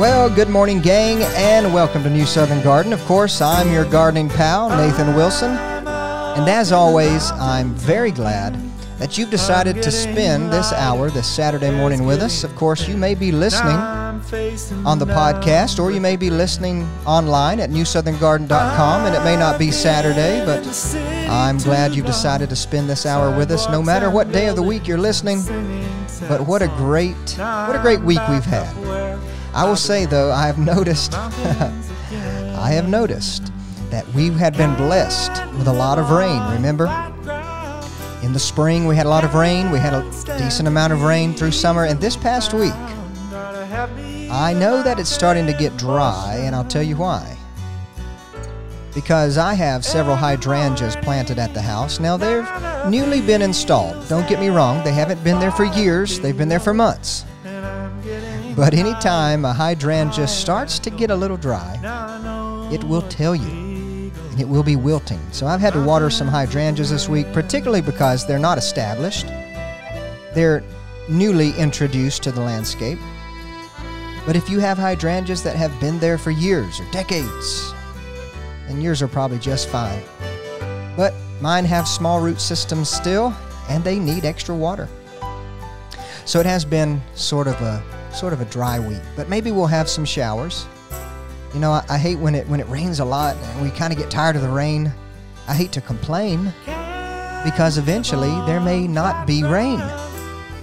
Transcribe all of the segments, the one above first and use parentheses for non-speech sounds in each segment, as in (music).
Well, good morning, gang, and welcome to New Southern Garden. Of course, I'm your gardening pal, Nathan Wilson. And as always, I'm very glad that you've decided to spend this hour, this Saturday morning, with us. Of course, you may be listening on the podcast, or you may be listening online at newsoutherngarden.com, and it may not be Saturday, but I'm glad you've decided to spend this hour with us, no matter what day of the week you're listening. But what a great, what a great week we've had. I will say though, I have noticed, (laughs) I have noticed that we had been blessed with a lot of rain. Remember, in the spring we had a lot of rain. We had a decent amount of rain through summer, and this past week, I know that it's starting to get dry, and I'll tell you why. Because I have several hydrangeas planted at the house. Now, they've newly been installed. Don't get me wrong, they haven't been there for years, they've been there for months. But anytime a hydrangea starts to get a little dry, it will tell you. And it will be wilting. So I've had to water some hydrangeas this week, particularly because they're not established. They're newly introduced to the landscape. But if you have hydrangeas that have been there for years or decades, then yours are probably just fine. But mine have small root systems still, and they need extra water. So it has been sort of a sort of a dry week, but maybe we'll have some showers. You know, I, I hate when it when it rains a lot and we kind of get tired of the rain. I hate to complain because eventually there may not be rain.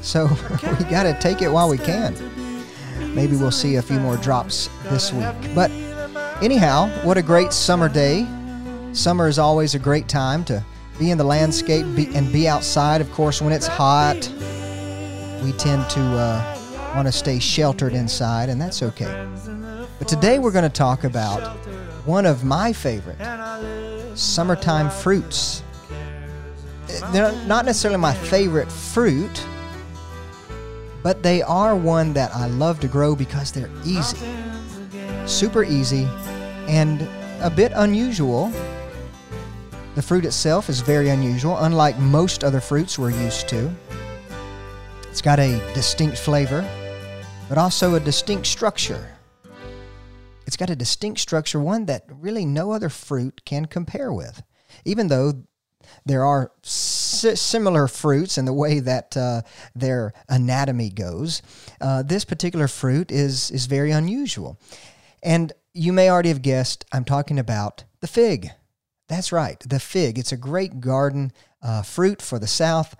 So (laughs) we got to take it while we can. Maybe we'll see a few more drops this week. But anyhow, what a great summer day. Summer is always a great time to be in the landscape be, and be outside. Of course, when it's hot, we tend to uh, want to stay sheltered inside, and that's okay. But today we're going to talk about one of my favorite summertime fruits. They're not necessarily my favorite fruit, but they are one that I love to grow because they're easy. Super easy and a bit unusual. The fruit itself is very unusual, unlike most other fruits we're used to. It's got a distinct flavor, but also a distinct structure. It's got a distinct structure, one that really no other fruit can compare with. Even though there are si- similar fruits in the way that uh, their anatomy goes, uh, this particular fruit is, is very unusual. And you may already have guessed, I'm talking about the fig. That's right, the fig. It's a great garden uh, fruit for the South.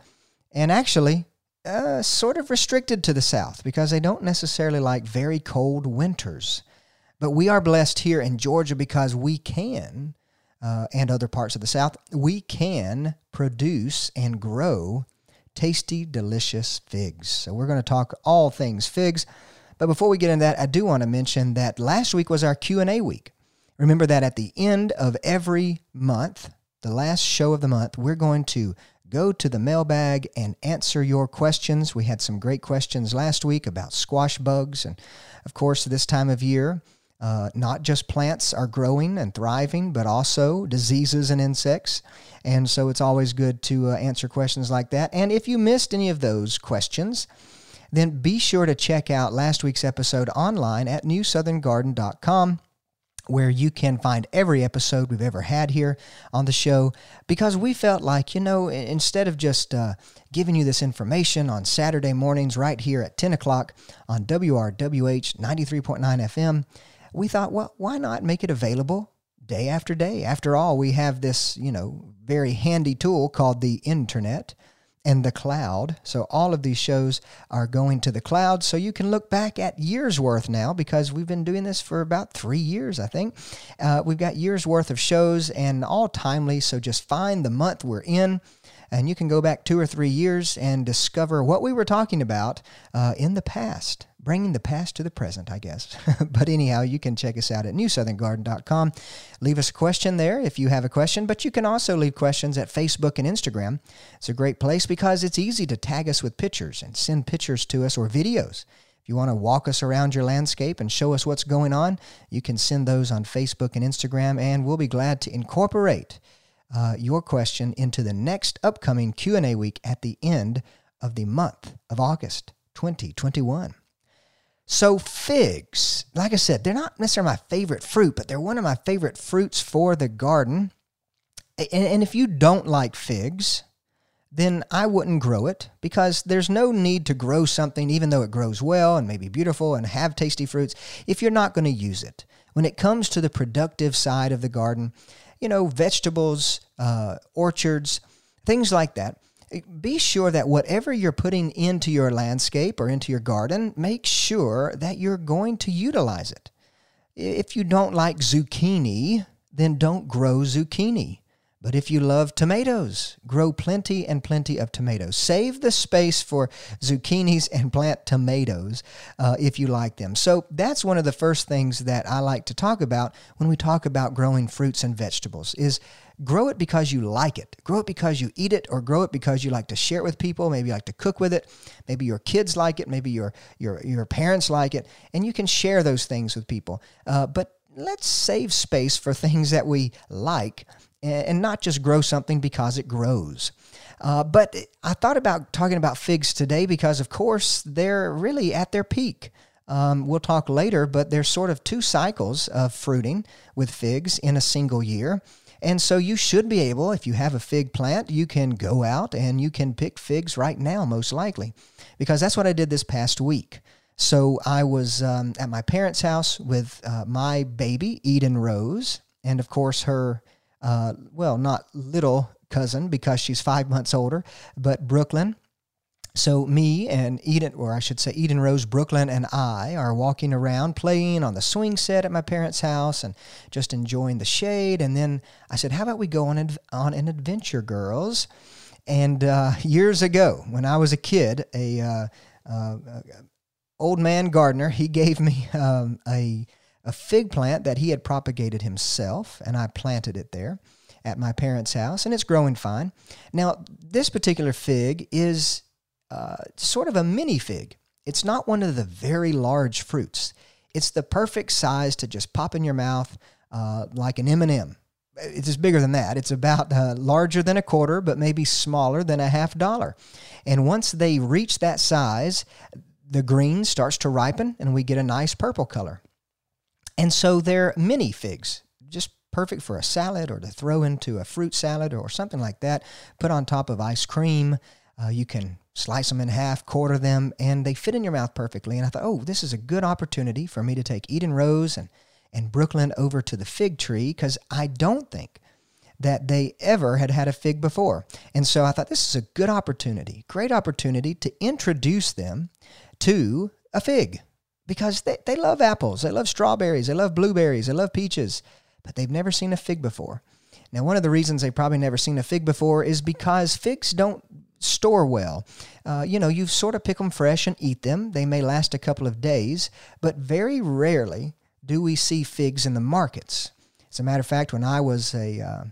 And actually, uh, sort of restricted to the South because they don't necessarily like very cold winters. But we are blessed here in Georgia because we can, uh, and other parts of the South, we can produce and grow tasty, delicious figs. So we're going to talk all things figs. But before we get into that, I do want to mention that last week was our Q&A week. Remember that at the end of every month, the last show of the month, we're going to go to the mailbag and answer your questions. We had some great questions last week about squash bugs. And of course, this time of year, uh, not just plants are growing and thriving, but also diseases and insects. And so it's always good to uh, answer questions like that. And if you missed any of those questions, then be sure to check out last week's episode online at newsoutherngarden.com where you can find every episode we've ever had here on the show because we felt like, you know, instead of just uh, giving you this information on Saturday mornings right here at 10 o'clock on WRWH 93.9 FM, we thought, well, why not make it available day after day? After all, we have this, you know, very handy tool called the internet and the cloud. So all of these shows are going to the cloud. So you can look back at years worth now because we've been doing this for about three years, I think. Uh, we've got years worth of shows and all timely. So just find the month we're in. And you can go back two or three years and discover what we were talking about uh, in the past bringing the past to the present, I guess. (laughs) but anyhow, you can check us out at newsoutherngarden.com. Leave us a question there if you have a question, but you can also leave questions at Facebook and Instagram. It's a great place because it's easy to tag us with pictures and send pictures to us or videos. If you want to walk us around your landscape and show us what's going on, you can send those on Facebook and Instagram, and we'll be glad to incorporate uh, your question into the next upcoming Q&A week at the end of the month of August 2021. So, figs, like I said, they're not necessarily my favorite fruit, but they're one of my favorite fruits for the garden. And, if you don't like figs, then I wouldn't grow it because there's no need to grow something, even though it grows well and may be beautiful and have tasty fruits, if you're not going to use it. When it comes to the productive side of the garden, you know, vegetables, uh, orchards, things like that, be sure that whatever you're putting into your landscape or into your garden, make sure that you're going to utilize it. If you don't like zucchini, then don't grow zucchini. But if you love tomatoes, grow plenty and plenty of tomatoes. Save the space for zucchinis and plant tomatoes uh, if you like them. So that's one of the first things that I like to talk about when we talk about growing fruits and vegetables is grow it because you like it. Grow it because you eat it or grow it because you like to share it with people. Maybe you like to cook with it. Maybe your kids like it. Maybe your, your, your parents like it. And you can share those things with people. Uh, but let's save space for things that we like and not just grow something because it grows. Uh, but I thought about talking about figs today because, of course, they're really at their peak. Um, we'll talk later, but there's sort of two cycles of fruiting with figs in a single year. And so you should be able, if you have a fig plant, you can go out and you can pick figs right now, most likely, because that's what I did this past week. So I was um, at my parents' house with uh, my baby, Eden Rose, and of course her uh, well, not little cousin because she's five months older, but Brooklyn. So me and Eden, or I should say Eden Rose, Brooklyn, and I are walking around playing on the swing set at my parents' house and just enjoying the shade. And then I said, "How about we go on an, on an adventure, girls?" And uh, years ago, when I was a kid, a uh, uh old man gardener he gave me um, a a fig plant that he had propagated himself, and I planted it there at my parents' house, and it's growing fine. Now, this particular fig is uh, sort of a mini fig. It's not one of the very large fruits. It's the perfect size to just pop in your mouth uh, like an M&M. It's bigger than that. It's about uh, larger than a quarter, but maybe smaller than a half dollar. And once they reach that size, the green starts to ripen, and we get a nice purple color. And so they're mini figs, just perfect for a salad or to throw into a fruit salad or something like that. Put on top of ice cream. Uh, you can slice them in half, quarter them, and they fit in your mouth perfectly. And I thought, oh, this is a good opportunity for me to take Eden Rose and, and Brooklyn over to the fig tree because I don't think that they ever had had a fig before. And so I thought this is a good opportunity, great opportunity to introduce them to a fig because they, they love apples, they love strawberries, they love blueberries, they love peaches, but they've never seen a fig before. Now, one of the reasons they've probably never seen a fig before is because figs don't store well. Uh, you know, you sort of pick them fresh and eat them. They may last a couple of days, but very rarely do we see figs in the markets. As a matter of fact, when I was a, uh,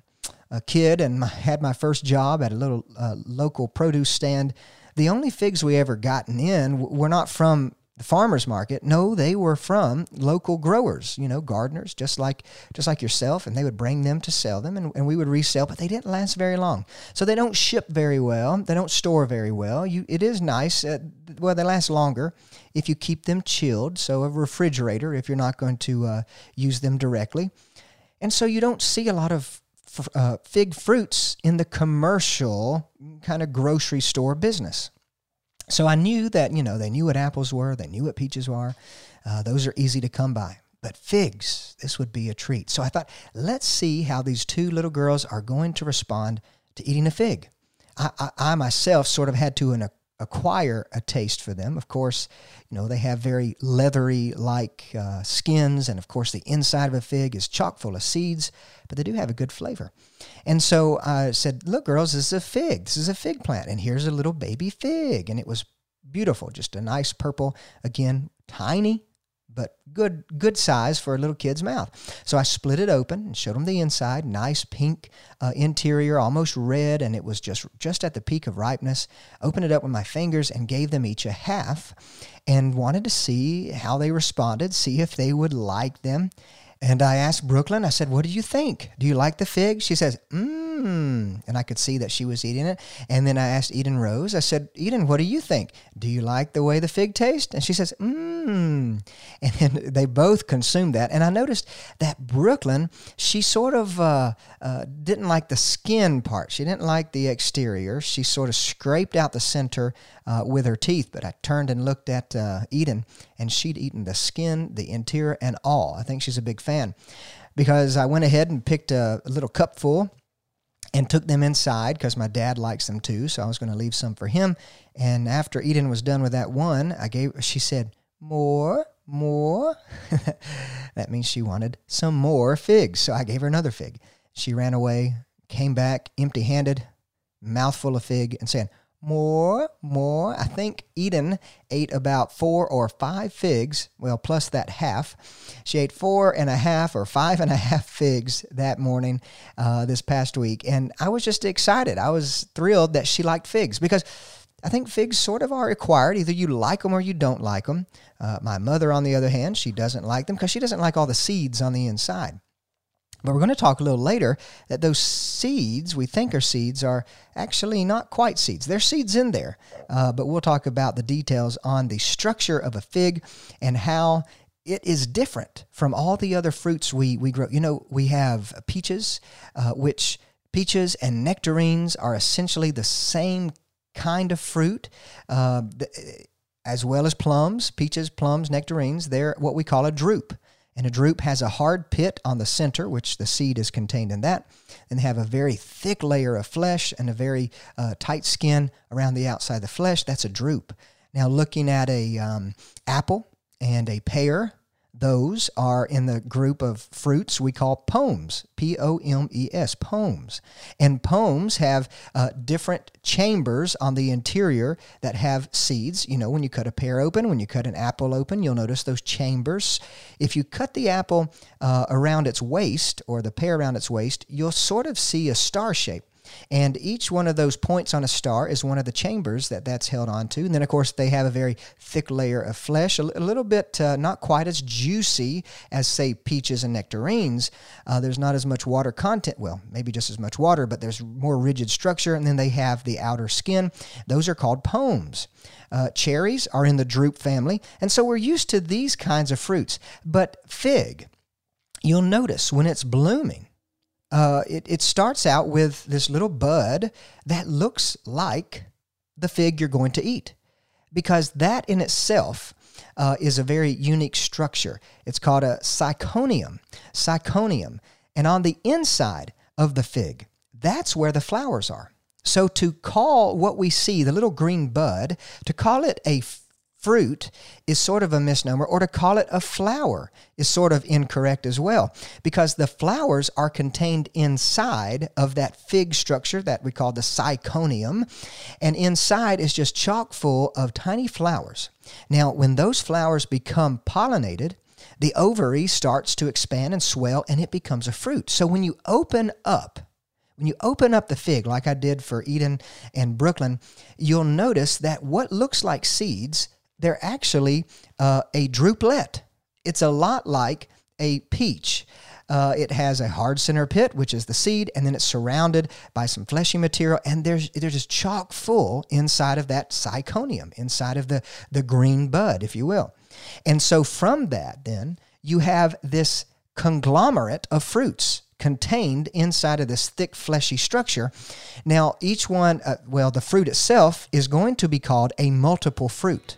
a kid and had my first job at a little uh, local produce stand, the only figs we ever gotten in were not from the farmers market no they were from local growers you know gardeners just like just like yourself and they would bring them to sell them and, and we would resell but they didn't last very long. So they don't ship very well they don't store very well. You it is nice uh, well they last longer if you keep them chilled so a refrigerator if you're not going to uh, use them directly. And so you don't see a lot of uh, fig fruits in the commercial kind of grocery store business so I knew that, you know, they knew what apples were, they knew what peaches were. Uh, those are easy to come by. But figs, this would be a treat. So I thought, let's see how these two little girls are going to respond to eating a fig. I, I, I myself sort of had to an, acquire a taste for them. Of course, you know, they have very leathery like uh, skins, and of course, the inside of a fig is chock full of seeds, but they do have a good flavor. And so I said, Look, girls, this is a fig. This is a fig plant, and here's a little baby fig. And it was beautiful, just a nice purple, again, tiny, but good good size for a little kid's mouth. So I split it open and showed them the inside, nice pink uh, interior, almost red, and it was just just at the peak of ripeness. Opened it up with my fingers and gave them each a half, and wanted to see how they responded, see if they would like them. And I asked Brooklyn, I said, What do you think? Do you like the fig? She says, Mmm. And I could see that she was eating it. And then I asked Eden Rose, I said, Eden, what do you think? Do you like the way the fig tastes? And she says, Mmm. And then they both consumed that. And I noticed that Brooklyn, she sort of uh, uh, didn't like the skin part. She didn't like the exterior. She sort of scraped out the center uh, with her teeth. But I turned and looked at uh, Eden, and she'd eaten the skin, the interior, and all. I think she's a big fan because I went ahead and picked a, a little cup full and took them inside because my dad likes them too. So I was going to leave some for him. And after Eden was done with that one, I gave. She said, "More, more." (laughs) that means she wanted some more figs. So I gave her another fig. She ran away, came back empty-handed, mouthful of fig, and saying, more, more. I think Eden ate about four or five figs, well, plus that half. She ate four and a half or five and a half figs that morning uh, this past week. And I was just excited. I was thrilled that she liked figs because I think figs sort of are required. Either you like them or you don't like them. Uh, my mother, on the other hand, she doesn't like them because she doesn't like all the seeds on the inside. But we're going to talk a little later that those seeds we think are seeds are actually not quite seeds. There's seeds in there, uh, but we'll talk about the details on the structure of a fig and how it is different from all the other fruits we, we grow. You know, we have peaches, uh, which peaches and nectarines are essentially the same kind of fruit. Uh, as well as plums, peaches, plums, nectarines, they're what we call a drupe. And a drupe has a hard pit on the center, which the seed is contained in that. And they have a very thick layer of flesh and a very uh, tight skin around the outside of the flesh. That's a drupe. Now, looking at a um, apple and a pear, those are in the group of fruits we call pomes, P O M E S, pomes. And pomes have uh, different chambers on the interior that have seeds. You know, when you cut a pear open, when you cut an apple open, you'll notice those chambers. If you cut the apple uh, around its waist or the pear around its waist, you'll sort of see a star shape. And each one of those points on a star is one of the chambers that that's held onto. And then, of course, they have a very thick layer of flesh, a, little bit uh, not quite as juicy as, say, peaches and nectarines. Uh, there's not as much water content. Well, maybe just as much water, but there's more rigid structure. And then they have the outer skin. Those are called pomes. Uh, cherries are in the drupe family. And so we're used to these kinds of fruits. But fig, you'll notice when it's blooming, uh, it, it starts out with this little bud that looks like the fig you're going to eat because that in itself uh, is a very unique structure. It's called a syconium. Syconium. And on the inside of the fig, that's where the flowers are. So to call what we see, the little green bud, to call it a fruit is sort of a misnomer, or to call it a flower is sort of incorrect as well, because the flowers are contained inside of that fig structure that we call the syconium, and inside is just chock full of tiny flowers. Now, when those flowers become pollinated, the ovary starts to expand and swell and it becomes a fruit. So when you open up when you open up the fig, like I did for Eden and Brooklyn, you'll notice that what looks like seeds they're actually uh, a drupelet. It's a lot like a peach. Uh, it has a hard center pit, which is the seed, and then it's surrounded by some fleshy material, and there's there's just chock full inside of that syconium, inside of the the green bud, if you will. And so from that, then you have this conglomerate of fruits contained inside of this thick fleshy structure. Now, each one, uh, well, the fruit itself is going to be called a multiple fruit.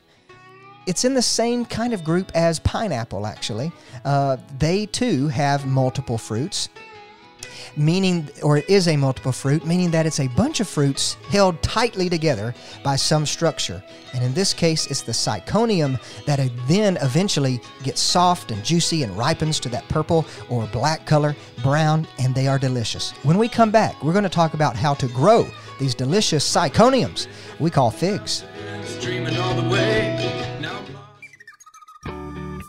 It's in the same kind of group as pineapple, actually. Uh, they too have multiple fruits. meaning, or it is a multiple fruit, meaning that it's a bunch of fruits held tightly together by some structure. And in this case, it's the syconium that then eventually gets soft and juicy and ripens to that purple or black color, brown, and they are delicious. When we come back, we're going to talk about how to grow these delicious syconiums we call figs.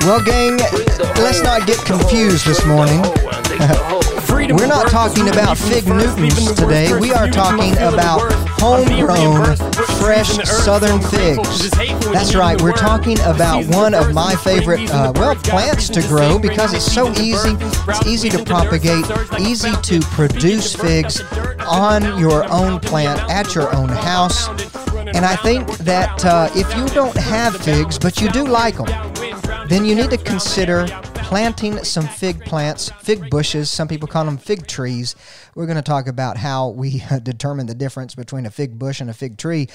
Well, gang, let's not get confused this morning. (laughs) We're not talking about fig Newtons today. We are talking about homegrown, fresh southern figs. That's right. We're talking about one of my favorite, uh, well, plants to grow because it's so easy. It's easy to propagate, easy to produce figs on your own plant at your own house. And I think that uh, if you don't have figs, but you do like them, then you need to consider planting some fig plants, fig bushes. Some people call them fig trees. We're going to talk about how we (laughs) determine the difference between a fig bush and a fig tree.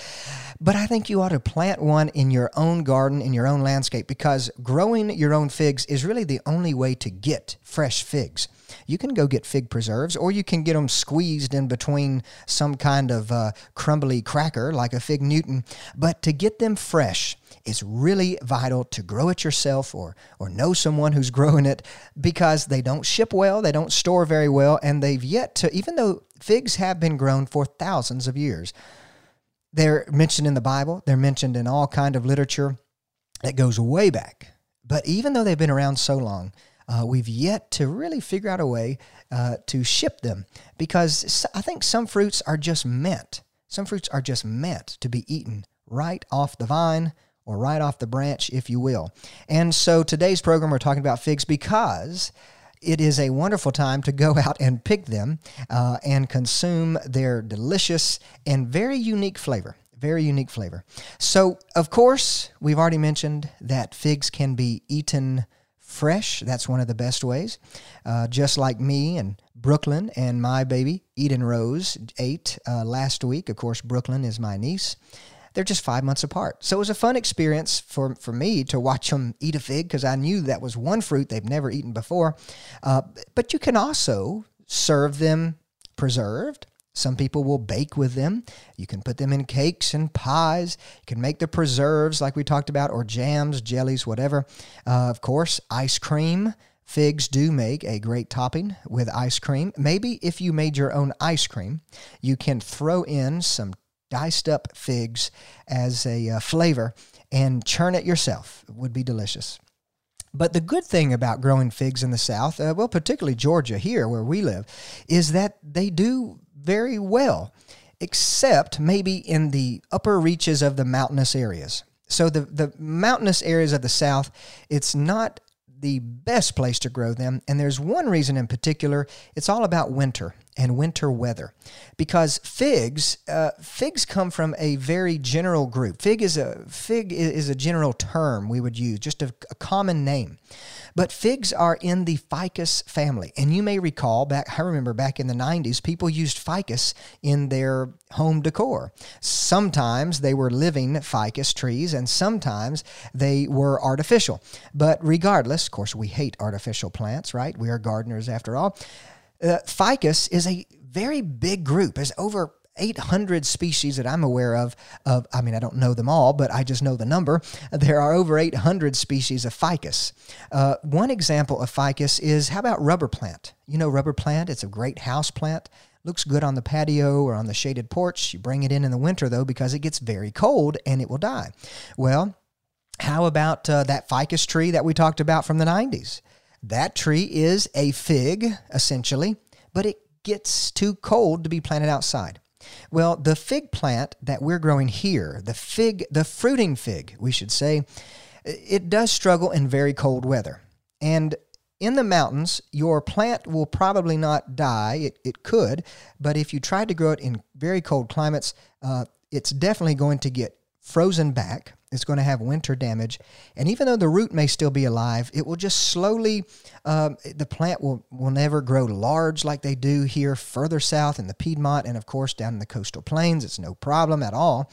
But I think you ought to plant one in your own garden, in your own landscape, because growing your own figs is really the only way to get fresh figs. You can go get fig preserves, or you can get them squeezed in between some kind of uh, crumbly cracker like a fig Newton. But to get them fresh, it's really vital to grow it yourself or or know someone who's growing it because they don't ship well, they don't store very well, and they've yet to even though figs have been grown for thousands of years. They're mentioned in the Bible, they're mentioned in all kind of literature that goes way back. But even though they've been around so long, uh, we've yet to really figure out a way uh, to ship them because I think some fruits are just meant. Some fruits are just meant to be eaten right off the vine or right off the branch, if you will. And so today's program, we're talking about figs because it is a wonderful time to go (laughs) out and pick them uh, and consume their delicious and very unique flavor. Very unique flavor. So, of course, we've already mentioned that figs can be eaten fresh. That's one of the best ways. Uh, just like me and Brooklyn and my baby, Eden Rose, ate uh, last week. Of course, Brooklyn is my niece they're just five months apart. So it was a fun experience for, for me to watch them eat a fig because I knew that was one fruit they've never eaten before. Uh, but you can also serve them preserved. Some people will bake with them. You can put them in cakes and pies. You can make the preserves, like we talked about, or jams, jellies, whatever. Uh, of course, ice cream. Figs do make a great topping with ice cream. Maybe if you made your own ice cream, you can throw in some diced up figs as a uh, flavor and churn it yourself. It would be delicious. But the good thing about growing figs in the South, uh, well, particularly Georgia, here where we live, is that they do very well, except maybe in the upper reaches of the mountainous areas. So the, the mountainous areas of the South, it's not the best place to grow them. And there's one reason in particular it's all about winter and winter weather. Because figs, uh, figs come from a very general group. Fig is a fig is a general term we would use, just a, a common name. But figs are in the ficus family. And you may recall back, I remember back in the 90s, people used ficus in their home decor. Sometimes they were living ficus trees and sometimes they were artificial. But regardless, of course, we hate artificial plants, right? We are gardeners after all. Uh, ficus is a very big group. There's over 800 species that I'm aware of. Of I mean, I don't know them all, but I just know the number. There are over 800 species of ficus. Uh, one example of ficus is how about rubber plant? You know, rubber plant. It's a great house plant. Looks good on the patio or on the shaded porch. You bring it in in the winter though because it gets very cold and it will die. Well, how about uh, that ficus tree that we talked about from the 90s? That tree is a fig, essentially, but it gets too cold to be planted outside. Well, the fig plant that we're growing here, the fig, the fruiting fig, we should say, it does struggle in very cold weather. And in the mountains, your plant will probably not die. It, it could, but if you tried to grow it in very cold climates, uh, it's definitely going to get frozen back. It's going to have winter damage. And even though the root may still be alive, it will just slowly, um, the plant will, will never grow large like they do here further south in the Piedmont and, of course, down in the coastal plains. It's no problem at all.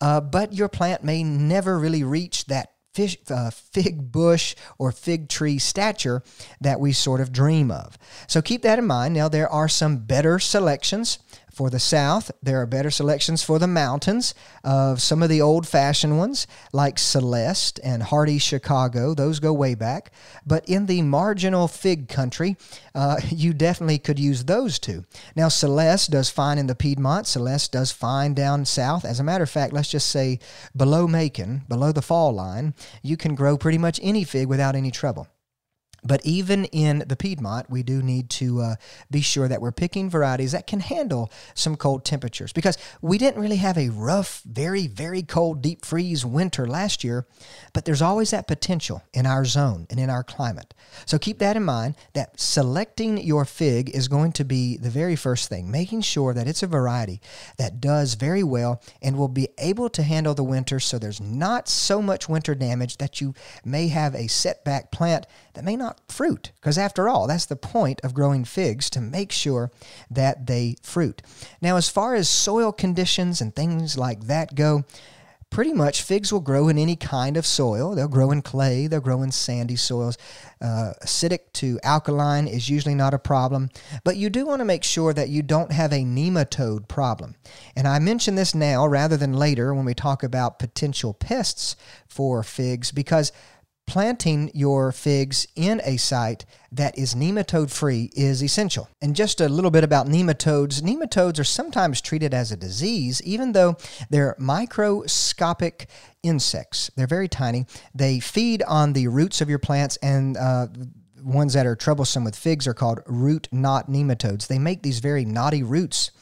Uh, but your plant may never really reach that fish, uh, fig bush or fig tree stature that we sort of dream of. So keep that in mind. Now, there are some better selections for the south, there are better selections for the mountains of some of the old fashioned ones like Celeste and Hardy Chicago. Those go way back. But in the marginal fig country, uh, (laughs) you definitely could use those two. Now, Celeste does fine in the Piedmont. Celeste does fine down south. As a matter of fact, let's just say below Macon, below the fall line, you can grow pretty much any fig without any trouble. But even in the Piedmont, we do need to uh, be sure that we're picking varieties that can handle some cold temperatures because we didn't really have a rough, very, very cold, deep freeze winter last year, but there's always that potential in our zone and in our climate. So keep that in mind that selecting your fig is going to be the very first thing, making sure that it's a variety that does very well and will be able to handle the winter so there's not so much winter damage that you may have a setback plant that may not fruit. Because after all, that's the point of growing figs to make sure that they fruit. Now, as far as soil conditions and things like that go, pretty much figs will grow in any kind of soil. They'll grow in clay, they'll grow in sandy soils. Uh, acidic to alkaline is usually not a problem, but you do want to make sure that you don't have a nematode problem. And I mention this now rather than later when we talk about potential pests for figs because planting your figs in a site that is nematode free is essential. And just a little bit about nematodes nematodes are sometimes treated as a disease, even though they're microscopic insects. They're very tiny. They feed on the roots of your plants and uh, ones that are troublesome with figs are called root knot nematodes. They make these very knotty roots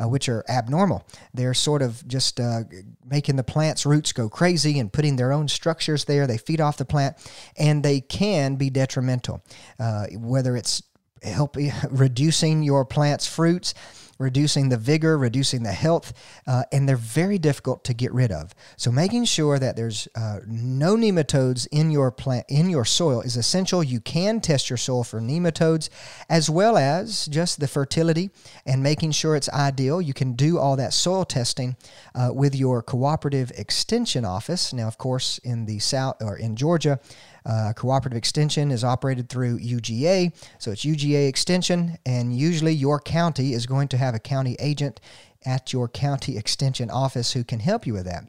uh, which are abnormal. They're sort of just uh, making the plant's roots go crazy and putting their own structures there. They feed off the plant, and they can be detrimental, uh, whether it's help (laughs) reducing your plant's fruits reducing the vigor, reducing the health, uh, and they're very difficult to get rid of. So making sure that there's uh, no nematodes in your plant in your soil is essential. You can test your soil for nematodes, as well as just the fertility and making sure it's ideal. You can do all that soil testing uh, with your cooperative extension office. Now, of course, in the south or in Georgia. Uh, cooperative extension is operated through UGA, so it's UGA extension, and usually your county is going to have a county agent at your county extension office who can help you with that.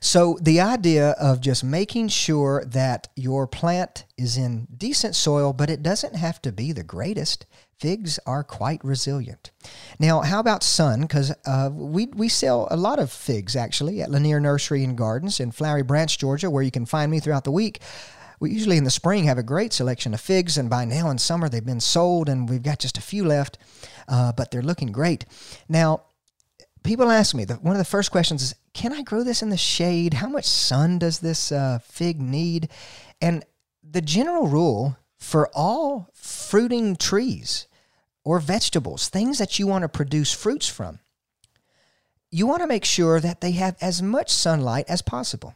So, the idea of just making sure that your plant is in decent soil, but it doesn't have to be the greatest. Figs are quite resilient. Now, how about sun? Because uh, we, we sell a lot of figs actually at Lanier Nursery and Gardens in Flowery Branch, Georgia, where you can find me throughout the week. We usually in the spring have a great selection of figs, and by now in summer they've been sold, and we've got just a few left, uh, but they're looking great. Now, people ask me, the, one of the first questions is, can I grow this in the shade? How much sun does this uh, fig need? And the general rule for all fruiting trees or vegetables, things that you want to produce fruits from, you want to make sure that they have as much sunlight as possible.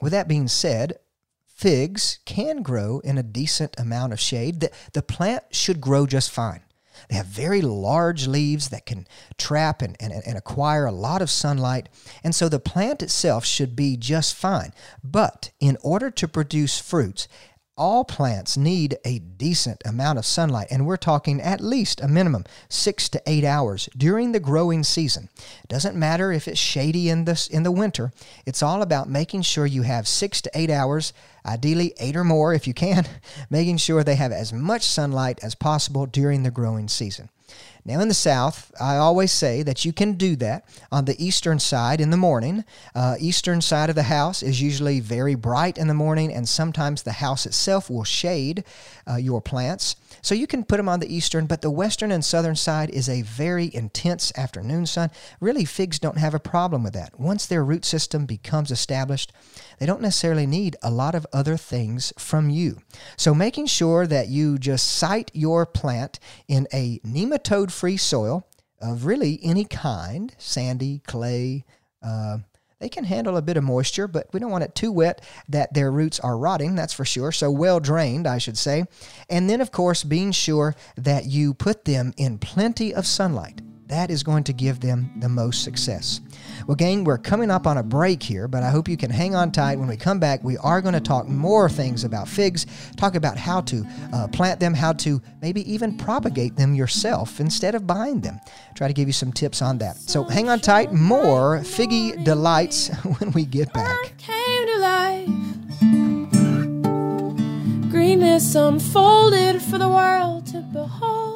With that being said, figs can grow in a decent amount of shade. The, the plant should grow just fine. They have very large leaves that can trap and, and, and acquire a lot of sunlight. And so the plant itself should be just fine. But in order to produce fruits, all plants need a decent amount of sunlight, and we're talking at least a minimum six to eight hours during the growing season. It doesn't matter if it's shady in the, in the winter, it's all about making sure you have six to eight hours, ideally eight or more if you can, (laughs) making sure they have as much sunlight as possible during the growing season. Now, in the South, I always say that you can do that on the eastern side in the morning. Uh, eastern side of the house is usually very bright in the morning, and sometimes the house itself will shade uh, your plants. So you can put them on the eastern, but the western and southern side is a very intense afternoon sun. Really, figs don't have a problem with that. Once their root system becomes established, they don't necessarily need a lot of other things from you. So, making sure that you just site your plant in a nematode free soil of really any kind sandy, clay, uh, they can handle a bit of moisture, but we don't want it too wet that their roots are rotting, that's for sure. So, well drained, I should say. And then, of course, being sure that you put them in plenty of sunlight. That is going to give them the most success. Well, gang, we're coming up on a break here, but I hope you can hang on tight. When we come back, we are going to talk more things about figs, talk about how to uh, plant them, how to maybe even propagate them yourself instead of buying them. Try to give you some tips on that. So hang on tight. More figgy delights (laughs) when we get back. Came to life. Greenness unfolded for the world to behold.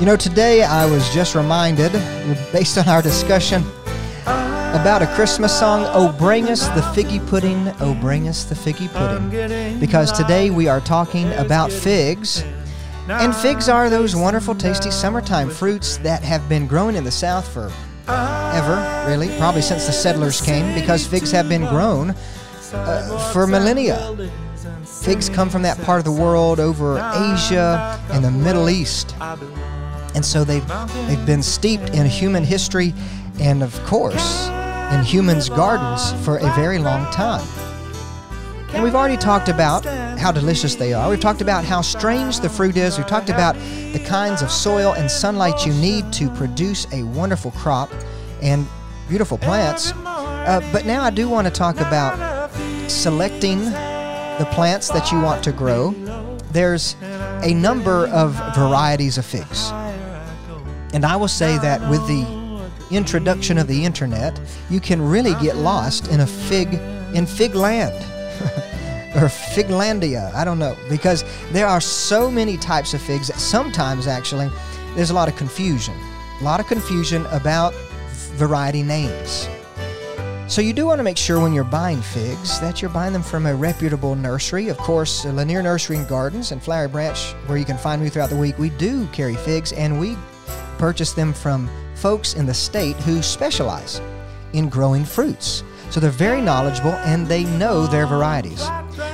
You know, today I was just reminded, based on our discussion, about a Christmas song, Oh Bring Us the Figgy Pudding, Oh Bring Us the Figgy Pudding. Because today we are talking about figs. And figs are those wonderful, tasty summertime fruits that have been grown in the South for ever, really, probably since the settlers came, because figs have been grown uh, for millennia. Figs come from that part of the world over Asia and the Middle East. And so they've, they've been steeped in human history and, of course, in humans' gardens for a very long time. And we've already talked about how delicious they are. We've talked about how strange the fruit is. We've talked about the kinds of soil and sunlight you need to produce a wonderful crop and beautiful plants. Uh, but now I do want to talk about selecting the plants that you want to grow. There's a number of varieties of figs. And I will say that with the introduction of the internet, you can really get lost in a fig in fig land. (laughs) or Figlandia, I don't know, because there are so many types of figs that sometimes actually there's a lot of confusion. A lot of confusion about variety names. So you do want to make sure when you're buying figs that you're buying them from a reputable nursery. Of course, Lanier Nursery and Gardens and Flowery Branch, where you can find me throughout the week, we do carry figs and we purchase them from folks in the state who specialize in growing fruits. So they're very knowledgeable and they know their varieties.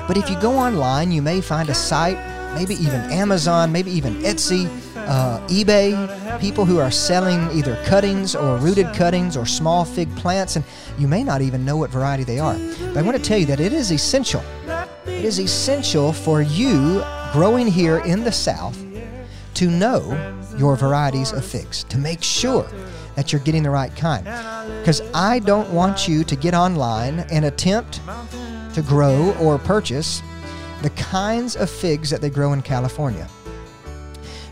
But if you go online, you may find a site, maybe even Amazon, maybe even Etsy, uh, eBay, people who are selling either cuttings or rooted cuttings or small fig plants, and you may not even know what variety they are. But I want to tell you that it is essential. It is essential for you growing here in the South to know your varieties of figs to make sure that you're getting the right kind. Because I don't want you to get online and attempt to grow or purchase the kinds of figs that they grow in California.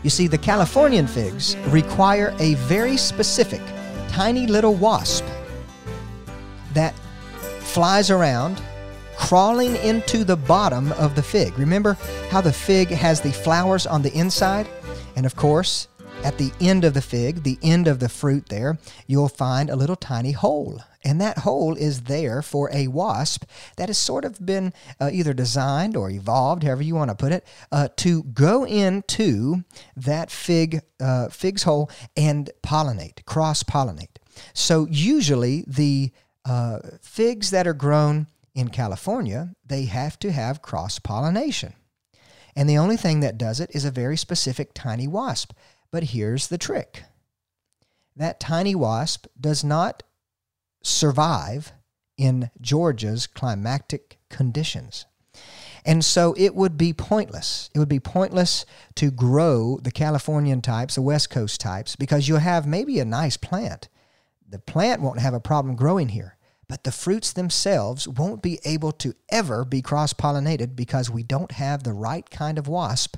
You see, the Californian figs require a very specific, tiny little wasp that flies around crawling into the bottom of the fig. Remember how the fig has the flowers on the inside? And of course, at the end of the fig, the end of the fruit there, you'll find a little tiny hole. And that hole is there for a wasp that has sort of been uh, either designed or evolved, however you want to put it, uh, to go into that fig uh, fig's hole and pollinate, cross pollinate. So usually the uh, figs that are grown in California, they have to have cross pollination. And the only thing that does it is a very specific tiny wasp. But here's the trick that tiny wasp does not survive in Georgia's climatic conditions. And so it would be pointless. It would be pointless to grow the Californian types, the West Coast types, because you'll have maybe a nice plant. The plant won't have a problem growing here, but the fruits themselves won't be able to ever be cross pollinated because we don't have the right kind of wasp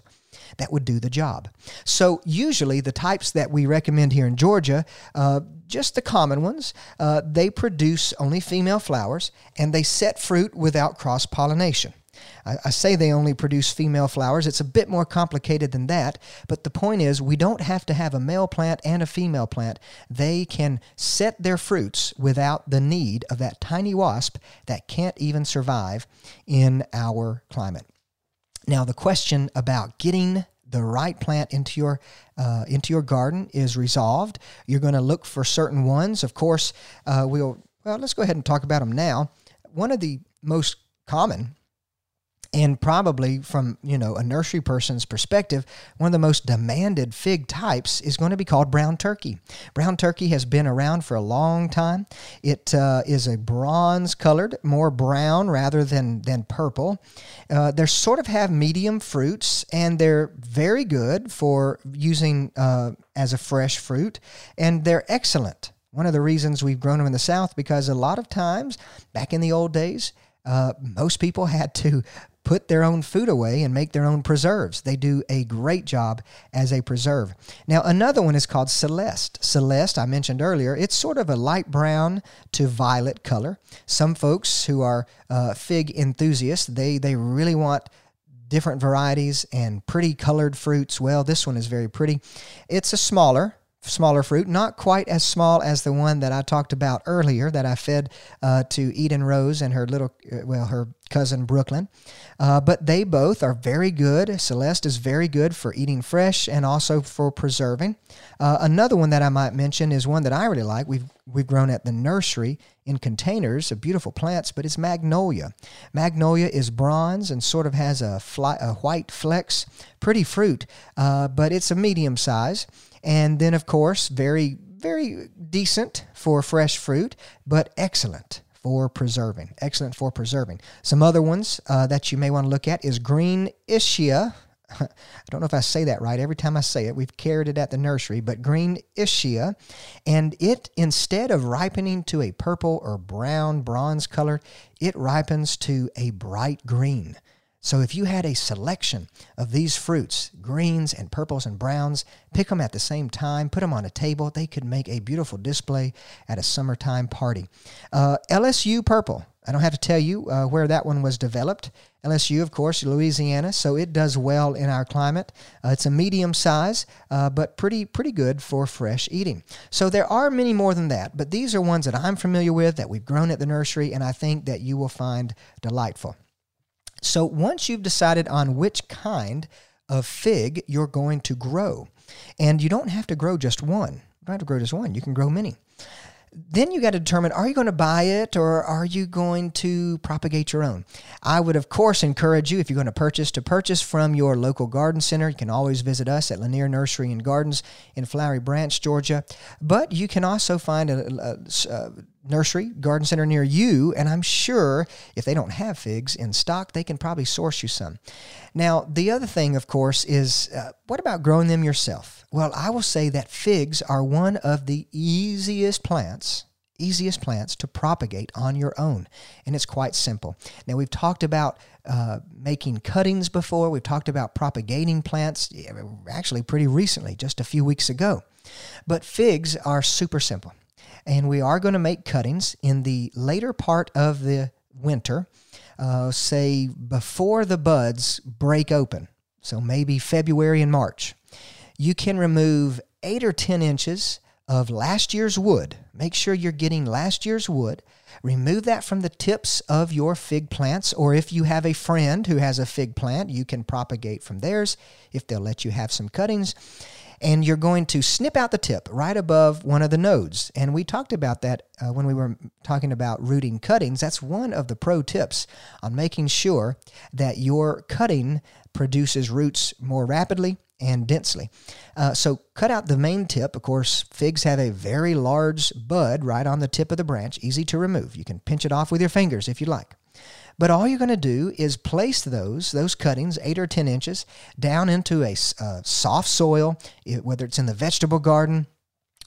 that would do the job. So, usually, the types that we recommend here in Georgia, uh, just the common ones, uh, they produce only female flowers and they set fruit without cross pollination. I, I say they only produce female flowers. It's a bit more complicated than that, but the point is we don't have to have a male plant and a female plant. They can set their fruits without the need of that tiny wasp that can't even survive in our climate. Now, the question about getting the right plant into your uh, into your garden is resolved. You're going to look for certain ones. Of course, uh, we'll well. Let's go ahead and talk about them now. One of the most common and probably from you know a nursery person's perspective one of the most demanded fig types is going to be called brown turkey. Brown turkey has been around for a long time. It uh, is a bronze colored more brown rather than than purple. Uh, they sort of have medium fruits and they're very good for using uh, as a fresh fruit and they're excellent. One of the reasons we've grown them in the south because a lot of times back in the old days uh, most people had to put their own food away and make their own preserves. They do a great job as a preserve. Now, another one is called Celeste. Celeste, I mentioned earlier, it's sort of a light brown to violet color. Some folks who are uh, fig enthusiasts, they, they really want different varieties and pretty colored fruits. Well, this one is very pretty. It's a smaller smaller fruit, not quite as small as the one that I talked about earlier that I fed uh, to Eden Rose and her little, uh, well, her cousin Brooklyn. Uh, but they both are very good. Celeste is very good for eating fresh and also for preserving. Uh, another one that I might mention is one that I really like. We've we've grown at the nursery in containers of beautiful plants, but it's magnolia. Magnolia is bronze and sort of has a, fly, a white flecks, pretty fruit, uh, but it's a medium size. And then, of course, very, very decent for fresh fruit, but excellent for preserving. Excellent for preserving. Some other ones uh, that you may want to look at is green ischia. (laughs) I don't know if I say that right. Every time I say it, we've carried it at the nursery, but green ischia. And it, instead of ripening to a purple or brown, bronze color, it ripens to a bright green. So if you had a selection of these fruits, greens and purples and browns, pick them at the same time, put them on a table, they could make a beautiful display at a summertime party. Uh, LSU purple. I don't have to tell you uh, where that one was developed. LSU, of course, Louisiana, so it does well in our climate. Uh, it's a medium size, uh, but pretty pretty good for fresh eating. So there are many more than that, but these are ones that I'm familiar with that we've grown at the nursery, and I think that you will find delightful. So once you've decided on which kind of fig you're going to grow, and you don't have to grow just one, you don't have to grow just one, you can grow many. Then you got to determine are you going to buy it or are you going to propagate your own? I would, of course, encourage you if you're going to purchase to purchase from your local garden center. You can always visit us at Lanier Nursery and Gardens in Flowery Branch, Georgia. But you can also find a, a, a nursery, garden center near you, and I'm sure if they don't have figs in stock, they can probably source you some. Now, the other thing, of course, is uh, what about growing them yourself? Well, I will say that figs are one of the easiest plants easiest plants to propagate on your own. And it's quite simple. Now, we've talked about uh, making cuttings before, we've talked about propagating plants actually pretty recently, just a few weeks ago. But figs are super simple and we are going to make cuttings in the later part of the winter, uh, say before the buds break open. So maybe February and March. You can remove eight or 10 inches of last year's wood. Make sure you're getting last year's wood. Remove that from the tips of your fig plants, or if you have a friend who has a fig plant, you can propagate from theirs if they'll let you have some cuttings and you're going to snip out the tip right above one of the nodes. And we talked about that uh, when we were talking about rooting cuttings. That's one of the pro tips on making sure that your cutting produces roots more rapidly and densely. Uh, so cut out the main tip. Of course, figs have a very large bud right on the tip of the branch, easy to remove. You can pinch it off with your fingers if you like. But all you're going to do is place those those cuttings, eight or ten inches, down into a uh, soft soil, whether it's in the vegetable garden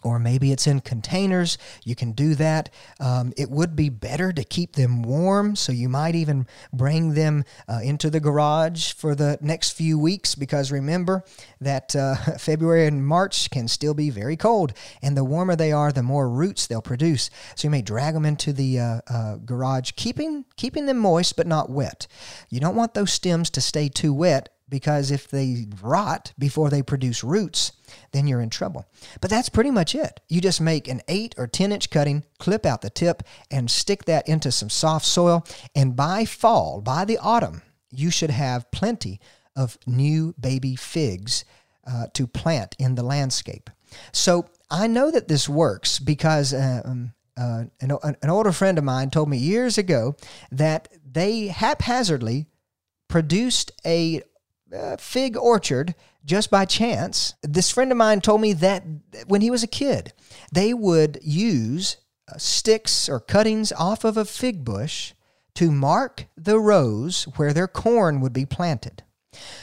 or maybe it's in containers. You can do that. Um, it would be better to keep them warm, so you might even bring them uh, into the garage for the next few weeks because remember that uh, (laughs) February and March can still be very cold, and the warmer they are, the more roots they'll produce. So you may drag them into the uh, uh garage, keeping keeping them moist but not wet. You don't want those stems to stay too wet because if they rot before they produce roots, then you're in trouble. But that's pretty much it. You just make an 8 or 10 inch cutting, clip out the tip, and stick that into some soft soil. And by fall, by the autumn, you should have plenty of new baby figs uh, to plant in the landscape. So I know that this works because. Uh, um, uh, an, an older friend of mine told me years ago that they haphazardly produced a uh, fig orchard just by chance. This friend of mine told me that when he was a kid, they would use uh, sticks or cuttings off of a fig bush to mark the rows where their corn would be planted.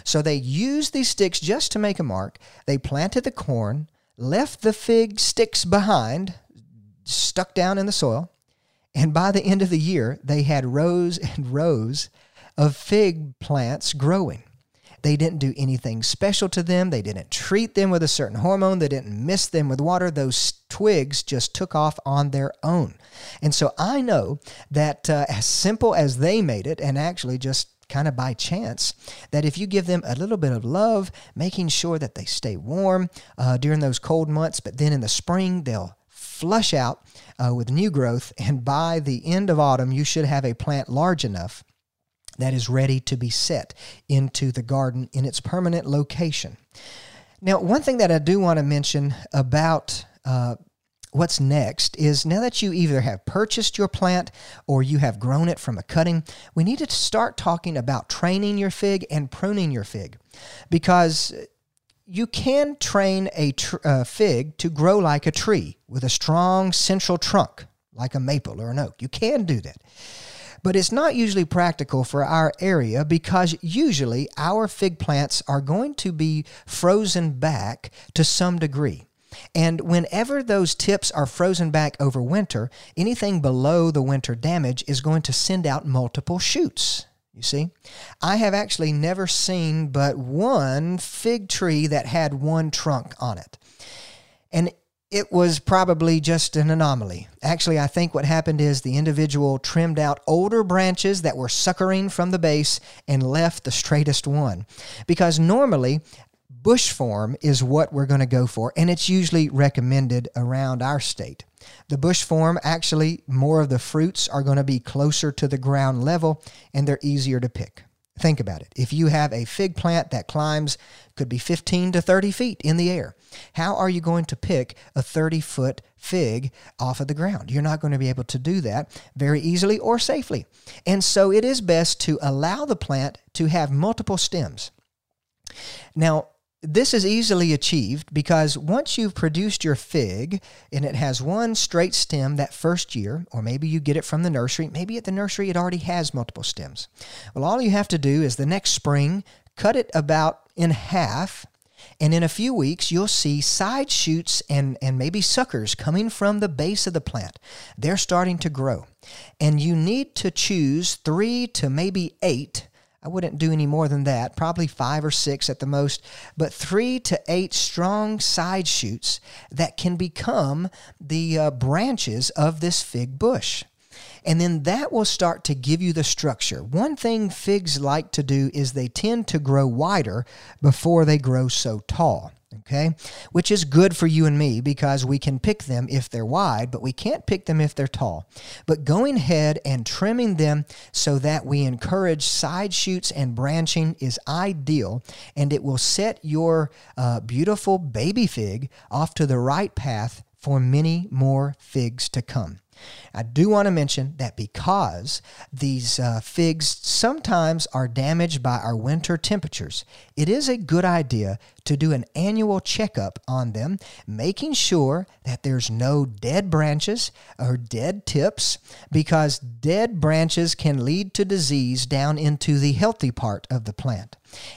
So they used these sticks just to make a mark. They planted the corn, left the fig sticks behind, stuck down in the soil, and by the end of the year, they had rows and rows of fig plants growing. They didn't do anything special to them. They didn't treat them with a certain hormone. They didn't mist them with water. Those twigs just took off on their own. And so I know that uh, as simple as they made it, and actually just kind of by chance that if you give them a little bit of love, making sure that they stay warm uh, during those cold months, but then in the spring they'll flush out uh, with new growth, and by the end of autumn, you should have a plant large enough that is ready to be set into the garden in its permanent location. Now, one thing that I do want to mention about uh, what's next is now that you either have purchased your plant or you have grown it from a cutting, we need to start talking about training your fig and pruning your fig because you can train a tr- uh, fig to grow like a tree with a strong central trunk, like a maple or an oak. You can do that but it's not usually practical for our area because usually our fig plants are going to be frozen back to some degree. And whenever those tips are frozen back over winter, anything below the winter damage is going to send out multiple shoots. You see, I have actually never seen but one fig tree that had one trunk on it. And it was probably just an anomaly. Actually, I think what happened is the individual trimmed out older branches that were suckering from the base and left the straightest one. Because normally, bush form is what we're going to go for, and it's usually recommended around our state. The bush form, actually, more of the fruits are going to be closer to the ground level and they're easier to pick. Think about it. If you have a fig plant that climbs, could be 15 to 30 feet in the air, how are you going to pick a 30 foot fig off of the ground? You're not going to be able to do that very easily or safely. And so it is best to allow the plant to have multiple stems. Now, this is easily achieved because once you've produced your fig and it has one straight stem that first year, or maybe you get it from the nursery, maybe at the nursery it already has multiple stems. Well, all you have to do is the next spring, cut it about in half, and in a few weeks you'll see side shoots and, and maybe suckers coming from the base of the plant. They're starting to grow. And you need to choose three to maybe eight I wouldn't do any more than that, probably five or six at the most, but three to eight strong side shoots that can become the uh, branches of this fig bush. And then that will start to give you the structure. One thing figs like to do is they tend to grow wider before they grow so tall. Okay? Which is good for you and me because we can pick them if they're wide, but we can't pick them if they're tall. But going ahead and trimming them so that we encourage side shoots and branching is ideal, and it will set your uh, beautiful baby fig off to the right path for many more figs to come. I do want to mention that because these uh, figs sometimes are damaged by our winter temperatures, it is a good idea to do an annual checkup on them, making sure that there's no dead branches or dead tips, because dead branches can lead to disease down into the healthy part of the plant.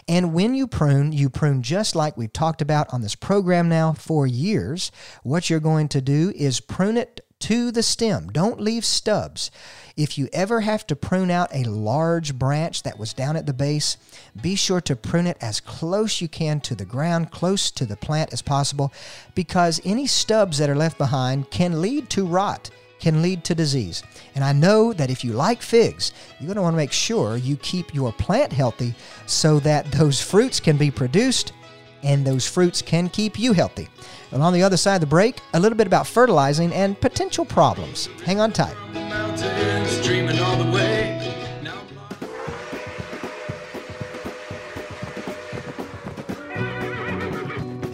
And when you prune, you prune just like we've talked about on this program now for years. What you're going to do is prune it to the stem. Don't leave stubs. If you ever have to prune out a large branch that was down at the base, be sure to prune it as close you can to the ground, close to the plant as possible, because any stubs that are left behind can lead to rot can lead to disease. And I know that if you like figs, you're going to want to make sure you keep your plant healthy so that those fruits can be produced and those fruits can keep you healthy. And on the other side of the break, a little bit about fertilizing and potential problems. Hang on tight.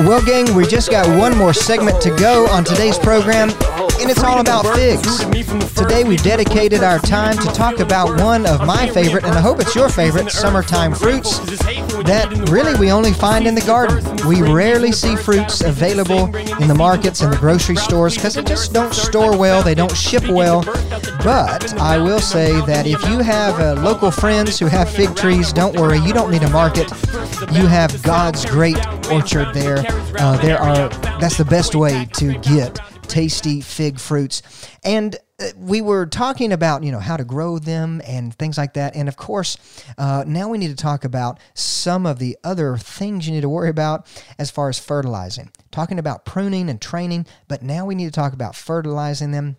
Well, gang, we just got one more segment to go on today's program, and it's all about figs. Today, we've dedicated our time to talk about one of my favorite, and I hope it's your favorite, summertime fruits that really we only find in the garden. We rarely see fruits available in the markets and the grocery stores because they just don't store well, they don't ship well. But I will say that if you have uh, local friends who have fig trees, don't worry, you don't need a market. You have God's great orchard there. Uh, there are that's the best way to get tasty fig fruits. And uh, we were talking about you know how to grow them and things like that and of course uh, now we need to talk about some of the other things you need to worry about as far as fertilizing talking about pruning and training but now we need to talk about fertilizing them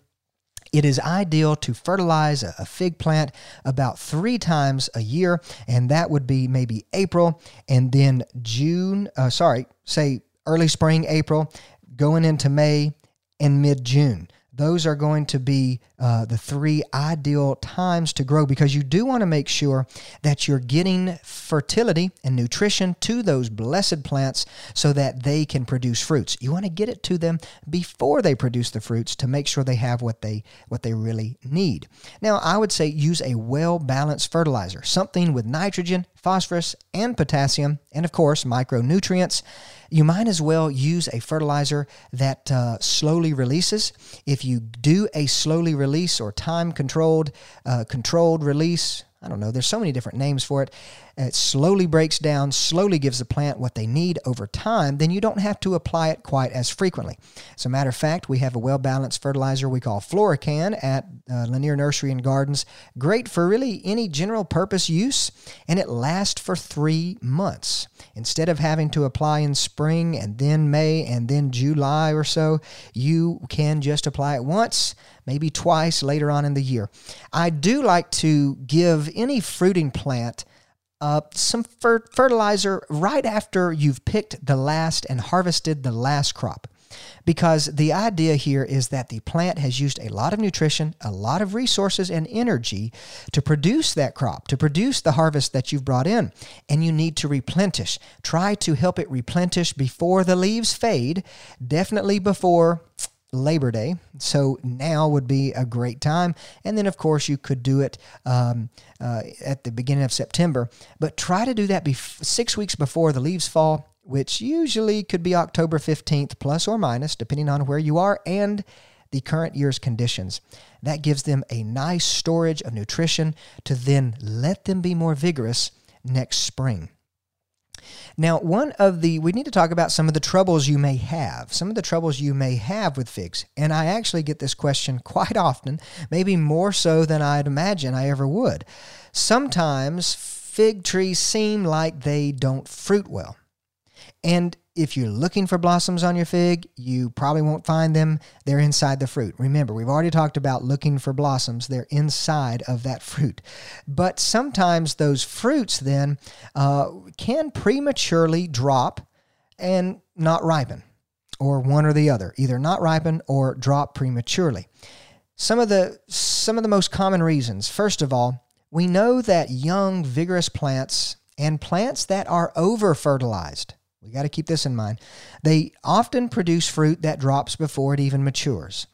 it is ideal to fertilize a, fig plant about three times a year, and that would be maybe April and then June, uh, sorry, say early spring, April, going into May and mid June. Those are going to be uh, the three ideal times to grow because you do want to make sure that you're getting fertility and nutrition to those blessed plants so that they can produce fruits. You want to get it to them before they produce the fruits to make sure they have what they what they really need. Now, I would say use a well-balanced fertilizer, something with nitrogen, phosphorus, and potassium, and of course, micronutrients you might as well use a fertilizer that uh, slowly releases. If you do a slowly release or time controlled uh, controlled release, I don't know, there's so many different names for it. It slowly breaks down, slowly gives the plant what they need over time, then you don't have to apply it quite as frequently. As a matter of fact, we have a well balanced fertilizer we call Florikan at uh, Lanier Nursery and Gardens. Great for really any general purpose use, and it lasts for three months. Instead of having to apply in spring and then May and then July or so, you can just apply it once maybe twice later on in the year. I do like to give any fruiting plant uh, some fer- fertilizer right after you've picked the last and harvested the last crop. Because the idea here is that the plant has used a lot of nutrition, a lot of resources and energy to produce that crop, to produce the harvest that you've brought in. And you need to replenish. Try to help it replenish before the leaves fade, definitely before Labor Day. So now would be a great time. And then, of course, you could do it um, uh, at the beginning of September. But try to do that bef- six weeks before the leaves fall, which usually could be October 15th, plus or minus, depending on where you are and the current year's conditions. That gives them a nice storage of nutrition to then let them be more vigorous next spring. Now, one of the, we need to talk about some of the troubles you may have, some of the troubles you may have with figs. And I actually get this question (laughs) quite often, maybe more so than I'd imagine I ever would. Sometimes fig trees seem like they don't fruit well. And if you're looking for blossoms on your fig, you probably won't find them. They're inside the fruit. Remember, we've already talked about looking for blossoms. They're inside of that (laughs) fruit. But sometimes those fruits then uh, can prematurely drop and not ripen, or one or the other, either not ripen or drop prematurely. Some of the some of the most common reasons. First of all, we know that young, vigorous plants and plants that are over fertilized we got to keep this in mind. They often produce fruit that drops before it even matures.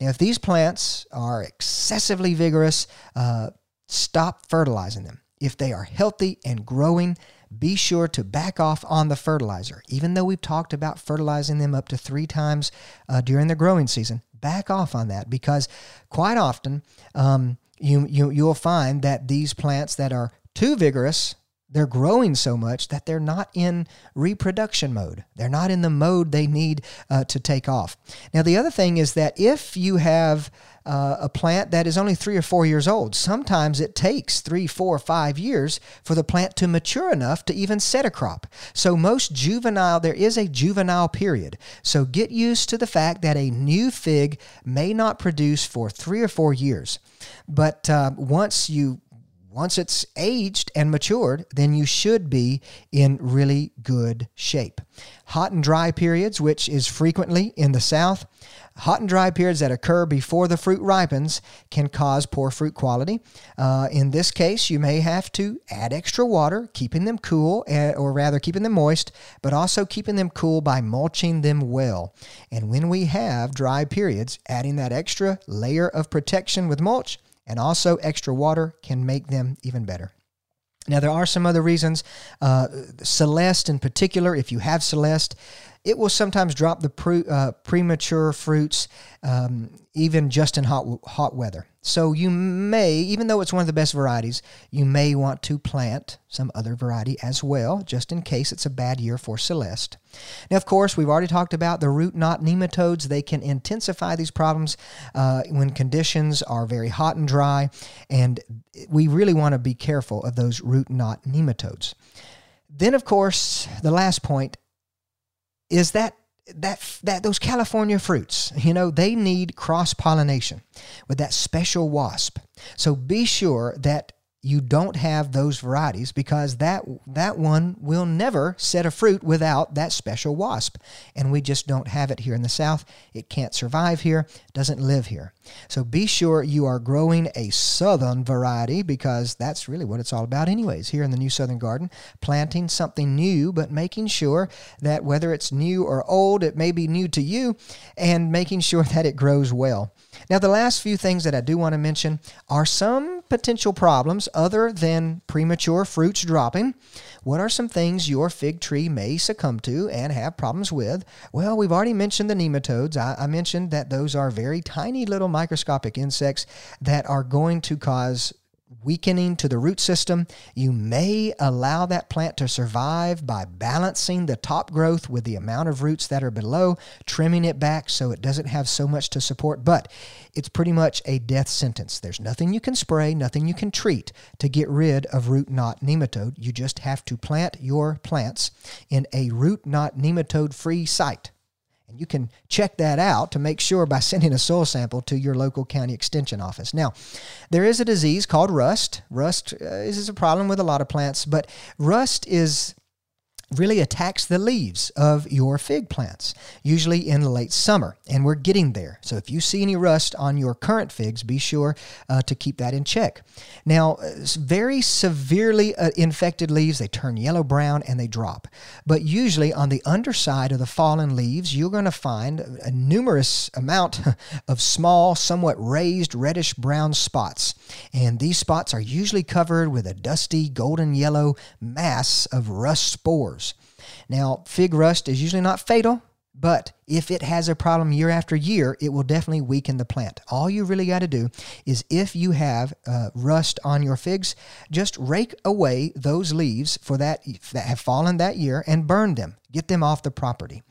Now, if these plants are excessively vigorous, uh, stop fertilizing them. If they are healthy and growing, be sure to back off on the fertilizer. Even though we've talked about fertilizing them up to three times uh, during the growing season, back off on that because quite often um, you, you, you'll find that these plants that are too vigorous they're growing so much that they're not in reproduction mode. They're not in the mode they need uh, to take off. Now, the other thing is that if you have uh, a plant that is only three or four years old, sometimes it takes three, four, five years for the plant to mature enough to even set a crop. So, most juvenile, there is a juvenile period. So, get used to the fact that a new fig may not produce for three or four years. But uh, once you once it's aged and matured, then you should be in really good shape. Hot and dry periods, which is frequently in the South, hot and dry periods that occur before the fruit ripens can cause poor fruit quality. Uh, in this case, you may have to add extra water, keeping them cool, eh, or rather keeping them moist, but also keeping them cool by mulching them well. And when we have dry periods, adding that extra layer of protection with mulch and also extra water can make them even better. Now, there are some other reasons. Uh, Celeste, in particular, if you have Celeste, it will sometimes drop the pre, uh, premature fruits um, even just in hot hot weather. So you may, even though it's one of the best varieties, you may want to plant some other variety as well, just in case it's a bad year for Celeste. Now, of course, we've already talked about the root knot nematodes. They can intensify these problems uh, when conditions are very hot and dry, and we really want to be careful of those root knot nematodes. Then, of course, the last point is that that that those California fruits, you know, they need cross pollination with that special wasp. So be sure that you don't have those varieties because that that one will never set a fruit without that special wasp. And we just don't have it here in the south. It can't survive here doesn't live here so be sure you are growing a southern variety because that's really what it's all about anyways here in the new southern garden planting something new but making sure that whether it's new or old it may be new to you and making sure (laughs) that it grows well now the last few things that I do want to mention are some potential problems other than premature fruits dropping. What are some things your fig tree may succumb to and have problems with? Well, we've already mentioned the nematodes. I, I mentioned that those are very tiny little microscopic insects that are going to cause weakening to the root system. You may allow that plant to survive by balancing the top growth with the amount of roots that are below, trimming it back so it doesn't have so much to support, but it's pretty much a death sentence. There's nothing you can spray, nothing you can treat to get rid of root knot nematode. You just have to plant your plants in a root knot nematode free site. And you can check that out to make sure by sending a soil sample to your local county extension office. Now, there is a disease called rust. Rust uh, is a problem with a lot of plants, but rust is really attacks the leaves of your fig plants, usually in late summer, and we're getting there. So if you see any rust on your current figs, be sure uh, to keep that in check. Now, uh, very severely uh, infected leaves, they turn yellow brown and they drop. But usually on the underside of the fallen leaves, you're going to find a numerous amount (laughs) of small, somewhat raised reddish brown spots. And these spots are usually covered with a dusty golden yellow mass of rust spores. Now, fig rust is usually not fatal, but if it has a problem year after year, it will definitely weaken the plant. All you really got to do is if you have uh, rust on your figs, just rake away those leaves for that that have fallen that year and burn them. Get them off the property.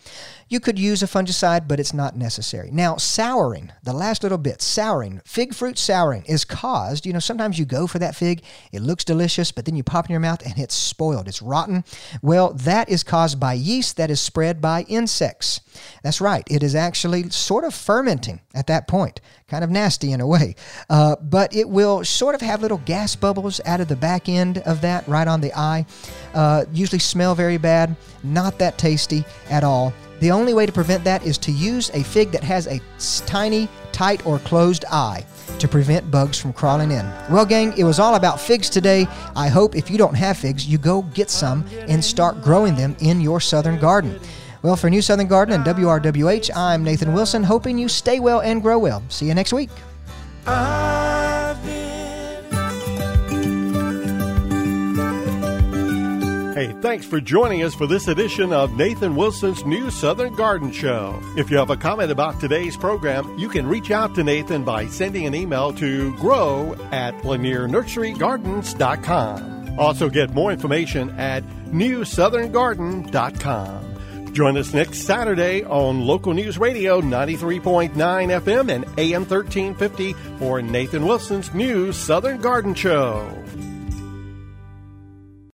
You could use a fungicide, but it's not necessary. Now, souring, the last little bit, souring, fig fruit souring is caused, you know, sometimes you go for that fig, it looks delicious, but then you pop in your mouth and it's spoiled, it's rotten. Well, that is caused by yeast that is spread by insects. That's right, it is actually sort of fermenting at that point, kind of nasty in a way. Uh, but it will sort of have little gas bubbles out of the back end of that, right on the eye. Uh, usually smell very bad, not that tasty at all. The only way to prevent that is to use a fig that has a tiny, tight, or closed eye to prevent bugs from crawling in. Well, gang, it was all about figs today. I hope if you don't have figs, you go get some and start growing them in your southern garden. Well, for New Southern Garden and WRWH, I'm Nathan Wilson, hoping you stay well and grow well. See you next week. Hey, thanks for joining us for this edition of Nathan Wilson's New Southern Garden Show. If you have a comment about today's program, you can reach out to Nathan by sending an email to grow at lanierNurseryGardens.com. Also get more information at newsoutherngarden.com. Join us next Saturday on Local News Radio 93.9 FM and AM 1350 for Nathan Wilson's New Southern Garden Show.